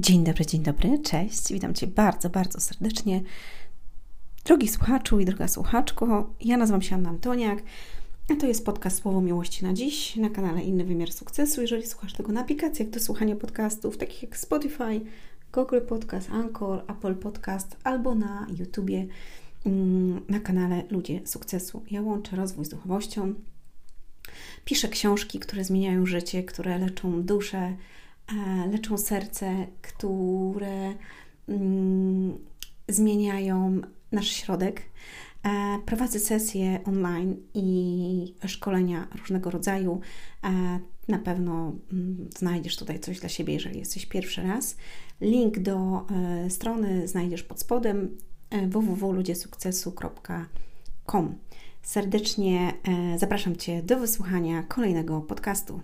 Dzień dobry, dzień dobry, cześć. Witam Cię bardzo, bardzo serdecznie. Drogi słuchaczu i droga słuchaczko, ja nazywam się Anna Antoniak, a to jest podcast Słowo Miłości na dziś na kanale Inny Wymiar Sukcesu. Jeżeli słuchasz tego na aplikacjach do słuchania podcastów, takich jak Spotify, Google Podcast, Anchor, Apple Podcast albo na YouTubie mm, na kanale Ludzie Sukcesu. Ja łączę rozwój z duchowością, piszę książki, które zmieniają życie, które leczą duszę, leczą serce, które mm, zmieniają nasz środek. E, prowadzę sesje online i szkolenia różnego rodzaju. E, na pewno mm, znajdziesz tutaj coś dla siebie, jeżeli jesteś pierwszy raz. Link do strony znajdziesz pod spodem www.ludziesukcesu.com. Serdecznie zapraszam Cię do wysłuchania kolejnego podcastu.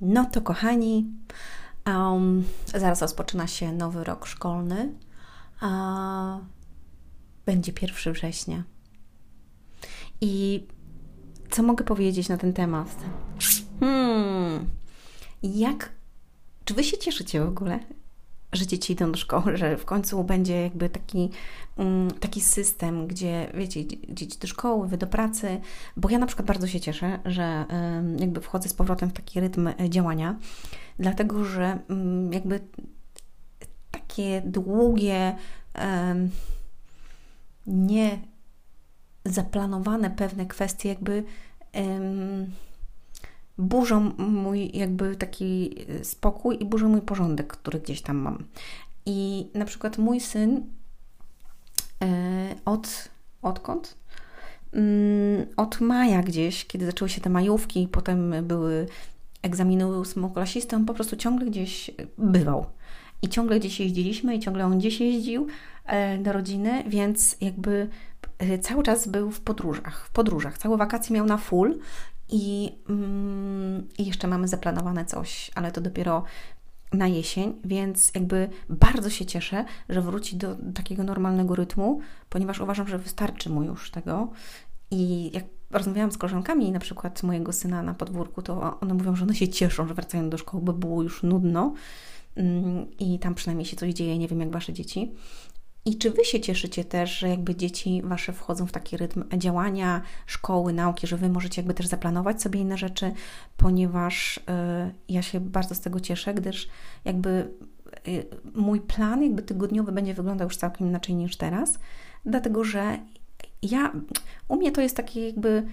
No to kochani, um, zaraz rozpoczyna się nowy rok szkolny, a będzie 1 września. I co mogę powiedzieć na ten temat? Hmm, jak, czy Wy się cieszycie w ogóle, że dzieci idą do szkoły, że w końcu będzie jakby taki, mm, taki system, gdzie wiecie, dzieci do szkoły, wy do pracy, bo ja na przykład bardzo się cieszę, że jakby wchodzę z powrotem w taki rytm e, działania, dlatego że mm, jakby takie długie, nie zaplanowane pewne kwestie jakby burzą mój jakby taki spokój i burzą mój porządek, który gdzieś tam mam. I na przykład mój syn e, od, odkąd? Mm, od maja gdzieś, kiedy zaczęły się te majówki potem były egzaminy ósmoklasisty, on po prostu ciągle gdzieś bywał. I ciągle gdzieś jeździliśmy i ciągle on gdzieś jeździł e, do rodziny, więc jakby e, cały czas był w podróżach, w podróżach. Całe wakacje miał na full i, mm, I jeszcze mamy zaplanowane coś, ale to dopiero na jesień, więc jakby bardzo się cieszę, że wróci do takiego normalnego rytmu, ponieważ uważam, że wystarczy mu już tego. I jak rozmawiałam z koleżankami, na przykład mojego syna na podwórku, to one mówią, że one się cieszą, że wracają do szkoły, bo było już nudno mm, i tam przynajmniej się coś dzieje. Nie wiem, jak wasze dzieci. I czy Wy się cieszycie też, że jakby dzieci Wasze wchodzą w taki rytm działania, szkoły, nauki, że Wy możecie jakby też zaplanować sobie inne rzeczy, ponieważ yy, ja się bardzo z tego cieszę, gdyż jakby yy, mój plan jakby tygodniowy będzie wyglądał już całkiem inaczej niż teraz, dlatego że ja, u mnie to jest takie jakby,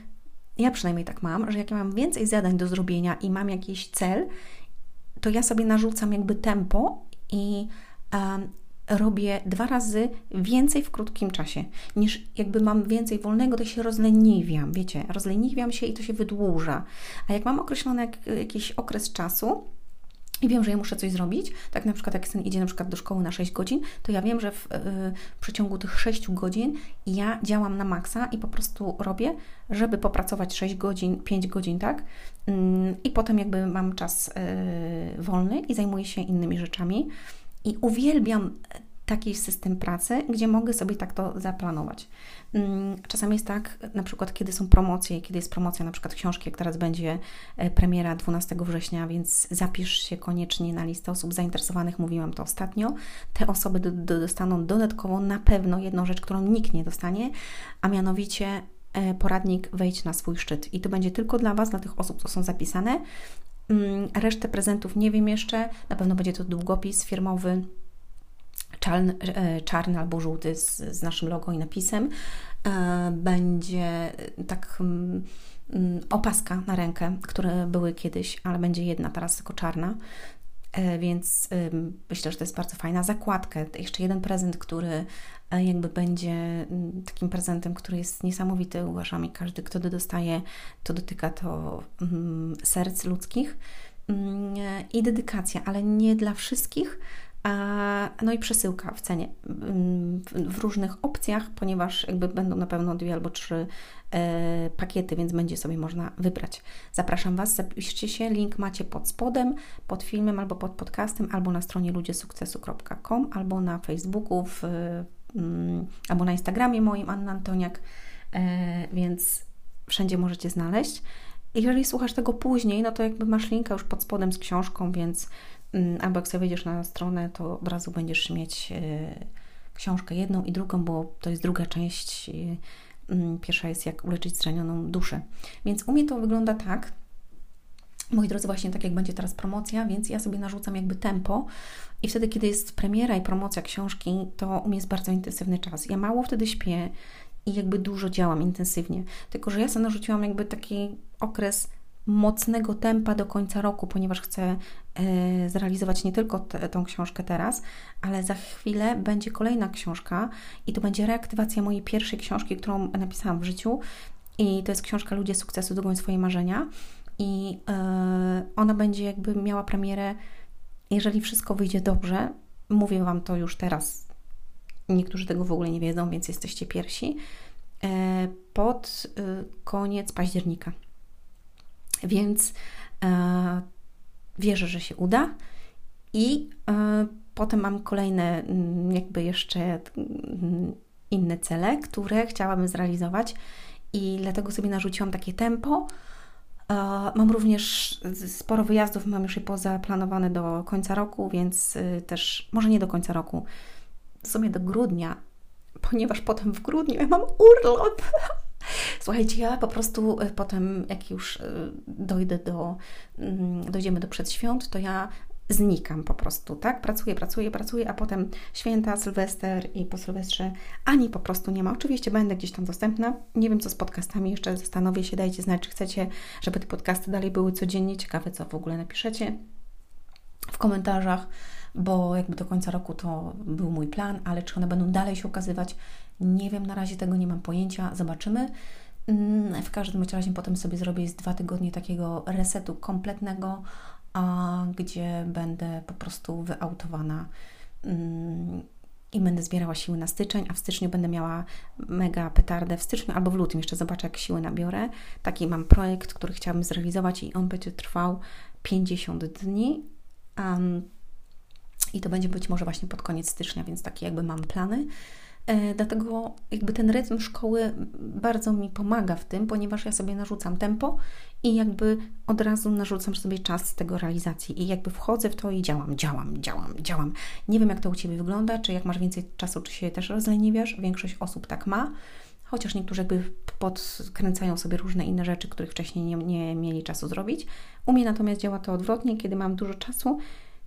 ja przynajmniej tak mam, że jak ja mam więcej zadań do zrobienia i mam jakiś cel, to ja sobie narzucam jakby tempo i robię dwa razy więcej w krótkim czasie, niż jakby mam więcej wolnego, to się rozleniwiam, wiecie, rozleniwiam się i to się wydłuża. A jak mam określony jak, jakiś okres czasu, i wiem, że ja muszę coś zrobić, tak na przykład jak syn idzie na przykład do szkoły na 6 godzin, to ja wiem, że w, yy, w przeciągu tych 6 godzin ja działam na maksa i po prostu robię, żeby popracować 6 godzin, 5 godzin, tak? Yy, I potem jakby mam czas yy, wolny i zajmuję się innymi rzeczami. I uwielbiam taki system pracy, gdzie mogę sobie tak to zaplanować. Mm, czasami jest tak, na przykład kiedy są promocje, kiedy jest promocja na przykład książki, jak teraz będzie e, premiera 12 września, więc zapisz się koniecznie na listę osób zainteresowanych, mówiłam to ostatnio. Te osoby do, do, dostaną dodatkowo na pewno jedną rzecz, którą nikt nie dostanie, a mianowicie e, poradnik Wejdź na swój szczyt. I to będzie tylko dla Was, dla tych osób, co są zapisane. Mm, resztę prezentów nie wiem jeszcze. Na pewno będzie to długopis firmowy, czarny, e, czarny albo żółty z, z naszym logo i napisem. E, będzie tak mm, mm, opaska na rękę, które były kiedyś, ale będzie jedna teraz tylko czarna. E, więc myślę, że to jest bardzo fajna zakładka. Jeszcze jeden prezent, który jakby będzie mm, takim prezentem, który jest niesamowity, uważam, i każdy, kto to dostaje, to dotyka to serc ludzkich. I dedykacja, ale nie dla wszystkich, no i przesyłka w cenie w różnych opcjach, ponieważ jakby będą na pewno dwie albo trzy e, pakiety, więc będzie sobie można wybrać. Zapraszam Was, zapiszcie się, link macie pod spodem, pod filmem albo pod podcastem, albo na stronie ludziesukcesu.com, albo na Facebooku, w, albo na Instagramie moim Anna Antoniak, e, więc wszędzie możecie znaleźć. Jeżeli słuchasz tego później, no to jakby masz linka już pod spodem z książką, więc mm, albo jak sobie wejdziesz na stronę, to od razu będziesz mieć y, książkę jedną i drugą, bo to jest druga część. Y, mm, pierwsza jest jak uleczyć zranioną duszę. Więc u mnie to wygląda tak, Moi drodzy, właśnie tak jak będzie teraz promocja, więc ja sobie narzucam jakby tempo i wtedy, kiedy jest premiera i promocja książki, to u mnie jest bardzo intensywny czas. Ja mało wtedy śpię i jakby dużo działam intensywnie, tylko że ja sobie narzuciłam jakby taki okres mocnego tempa do końca roku, ponieważ chcę zrealizować nie tylko te, tą książkę teraz, ale za chwilę będzie kolejna książka i to będzie reaktywacja mojej pierwszej książki, którą napisałam w życiu. I to jest książka Ludzie sukcesu, dogoń swoje marzenia i e, ona będzie jakby miała premierę, jeżeli wszystko wyjdzie dobrze. Mówię Wam to już teraz. Niektórzy tego w ogóle nie wiedzą, więc jesteście pierwsi. E, pod e, koniec października. Więc wierzę, że się uda. I potem mam kolejne, mm, jakby jeszcze mm, inne cele, które chciałabym zrealizować, i dlatego sobie narzuciłam takie tempo, Mam również sporo wyjazdów, mam już je pozaplanowane do końca roku, więc y, też może nie do końca roku, w sumie do grudnia, ponieważ potem w grudniu ja mam urlop. Słuchajcie, ja po prostu y, potem, jak już y, dojdę do, mm, dojdziemy do przedświąt, to ja znikam po prostu, tak? Pracuję, pracuję, pracuję, a potem święta, Sylwester i po Sylwestrze ani po prostu nie ma. Oczywiście będę gdzieś tam dostępna. Nie wiem, co z podcastami, jeszcze zastanowię się, dajcie znać, czy chcecie, żeby te podcasty dalej były codziennie. Ciekawe, co w ogóle napiszecie w komentarzach, bo jakby do końca roku to był mój plan, ale czy one będą dalej się ukazywać, nie wiem, na razie tego nie mam pojęcia, zobaczymy. Mm, w każdym razie potem sobie zrobię z dwa tygodnie takiego resetu kompletnego, a gdzie będę po prostu wyautowana mm, i będę zbierała siły na styczeń, a w styczniu będę miała mega petardę w styczniu albo w lutym, jeszcze zobaczę jak siły nabiorę. Taki mam projekt, który chciałabym zrealizować i on będzie trwał 50 dni. Um, I to będzie być może właśnie pod koniec stycznia, więc takie jakby mam plany. E, dlatego jakby ten rytm szkoły bardzo mi pomaga w tym, ponieważ ja sobie narzucam tempo i jakby od razu narzucam sobie czas tego realizacji i jakby wchodzę w to i działam, działam, działam, działam. Nie wiem jak to u Ciebie wygląda, czy jak masz więcej czasu, czy się też rozleniwiasz. Większość osób tak ma, chociaż niektórzy jakby podkręcają sobie różne inne rzeczy, których wcześniej nie, nie mieli czasu zrobić. U mnie natomiast działa to odwrotnie, kiedy mam dużo czasu,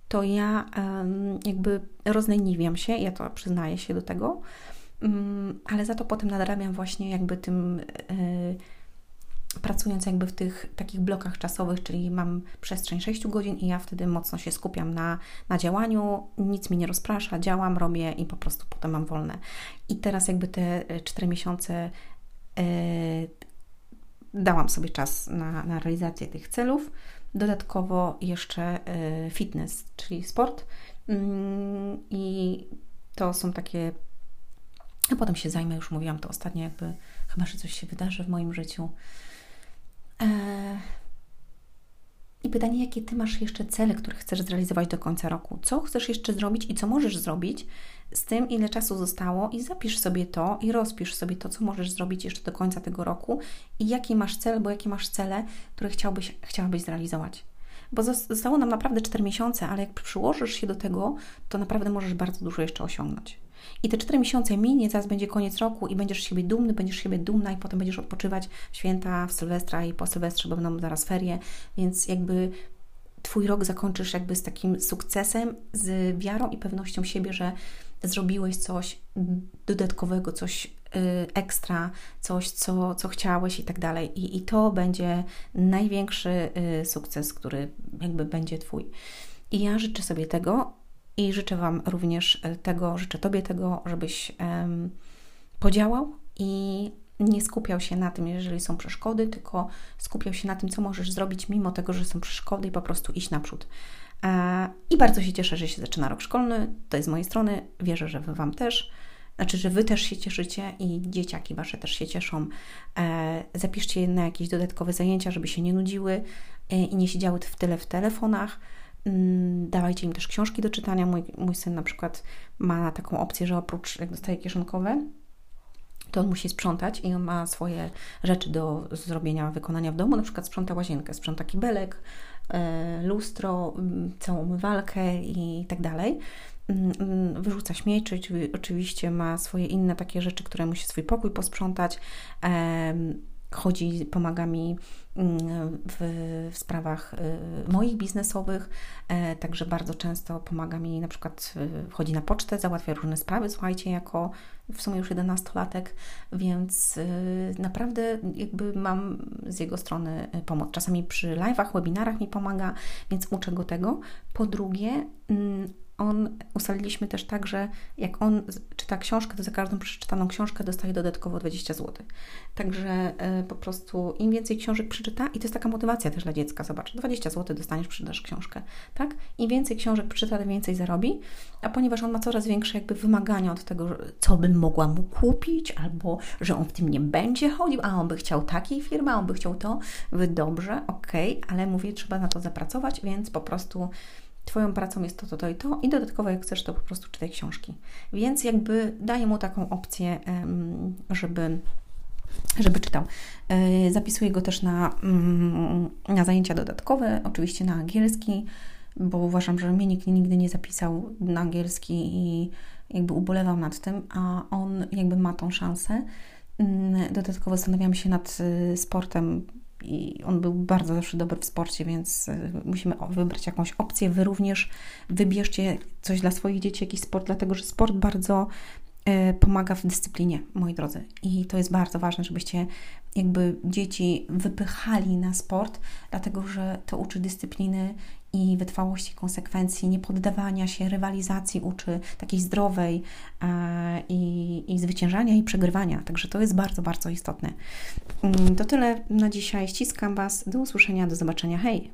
to ja jakby rozleniwiam się, ja to przyznaję się do tego, um, ale za to potem nadrabiam właśnie jakby tym, yy, pracując jakby w tych takich blokach czasowych, czyli mam przestrzeń 6 godzin i ja wtedy mocno się skupiam na, na działaniu, nic mi nie rozprasza, działam, robię i po prostu potem mam wolne. I teraz jakby te 4 e, miesiące yy, dałam sobie czas na, na realizację tych celów, Dodatkowo jeszcze y, fitness, czyli sport. Mm, I to są takie. A potem się zajmę, już mówiłam to ostatnio, jakby chyba, że coś się wydarzy w moim życiu. E, I pytanie, jakie Ty masz jeszcze cele, które chcesz zrealizować do końca roku? Co chcesz jeszcze zrobić i co możesz zrobić z tym, ile czasu zostało i zapisz sobie to i rozpisz sobie to, co możesz zrobić jeszcze do końca tego roku i jaki masz cel, bo jakie masz cele, które chciałbyś, chciałabyś zrealizować. Bo zostało nam naprawdę 4 miesiące, ale jak przyłożysz się do tego, to naprawdę możesz bardzo dużo jeszcze osiągnąć. I te 4 miesiące minie, zaraz będzie koniec roku i będziesz siebie dumny, będziesz siebie dumna i potem będziesz odpoczywać w święta, w Sylwestra i po Sylwestrze, będą zaraz ferie, więc jakby Twój rok zakończysz jakby z takim sukcesem, z wiarą i pewnością siebie, że zrobiłeś coś dodatkowego, coś y, ekstra, coś, co, co chciałeś i tak dalej. I, I to będzie największy y, sukces, który jakby będzie Twój. I ja życzę sobie tego i życzę Wam również tego, życzę Tobie tego, żebyś um, podziałał i nie skupiał się na tym, jeżeli są przeszkody, tylko skupiał się na tym, co możesz zrobić, mimo tego, że są przeszkody i po prostu iść naprzód. E, I bardzo się cieszę, że się zaczyna rok szkolny. To jest z mojej strony. Wierzę, że Wy Wam też. Znaczy, że Wy też się cieszycie i dzieciaki Wasze też się cieszą. E, zapiszcie je na jakieś dodatkowe zajęcia, żeby się nie nudziły e, i nie siedziały w tyle w telefonach. Mm, dawajcie im też książki do czytania. Mój, mój syn na przykład ma taką opcję, że oprócz jak dostaje kieszonkowe, to on musi sprzątać i on ma swoje rzeczy do zrobienia, wykonania w domu, na przykład sprząta łazienkę, sprząta kibelek, e, lustro, całą umywalkę i tak dalej. Wyrzuca śmieci, oczywiście ma swoje inne takie rzeczy, które musi swój pokój posprzątać chodzi, pomaga mi mm, w, w, sprawach y, moich biznesowych, e, także bardzo często pomaga mi, na przykład y, chodzi na pocztę, załatwia różne sprawy, słuchajcie, jako w sumie już 11-latek, więc y, naprawdę jakby mam z jego strony pomoc. Czasami przy live'ach, webinarach mi pomaga, więc uczę go tego. Po drugie, mm, on ustaliliśmy też tak, że jak on czyta książkę, to za każdą przeczytaną książkę dostaje dodatkowo 20 zł. Także y, po prostu im więcej książek przeczyta, i to jest taka motywacja też dla dziecka, zobacz, 20 zł dostaniesz, przeczytasz książkę, tak? Im więcej książek przeczyta, tym więcej zarobi, a ponieważ on ma coraz większe jakby wymagania od tego, co bym mogła mu kupić, albo że on w tym nie będzie chodził, a on by chciał takiej firmy, a on by chciał to, wy dobrze, okej, okay, ale mówię, trzeba na to zapracować, więc po prostu Twoją pracą jest to, to, to i to, i dodatkowo jak chcesz, to po prostu czytaj książki. Więc jakby daję mu taką opcję, żeby żeby czytał. E, zapisuję go też na, mm, na zajęcia dodatkowe, oczywiście na angielski, bo uważam, że mnie nikt nigdy nie zapisał na angielski i jakby ubolewam nad tym, a on jakby ma tą szansę. Mm, dodatkowo zastanawiam się nad y, sportem i on był bardzo zawsze dobry w sporcie, więc e, musimy wybrać jakąś opcję. Wy również wybierzcie coś dla swoich dzieci, jakiś sport, dlatego że sport bardzo pomaga w dyscyplinie, moi drodzy. I to jest bardzo ważne, żebyście jakby dzieci wypychali na sport, dlatego że to uczy dyscypliny i wytrwałości, konsekwencji, niepoddawania się, rywalizacji uczy takiej zdrowej i, i zwyciężania i przegrywania. Także to jest bardzo, bardzo istotne. Mm, to tyle na dzisiaj. Ściskam Was. Do usłyszenia, do zobaczenia. Hej!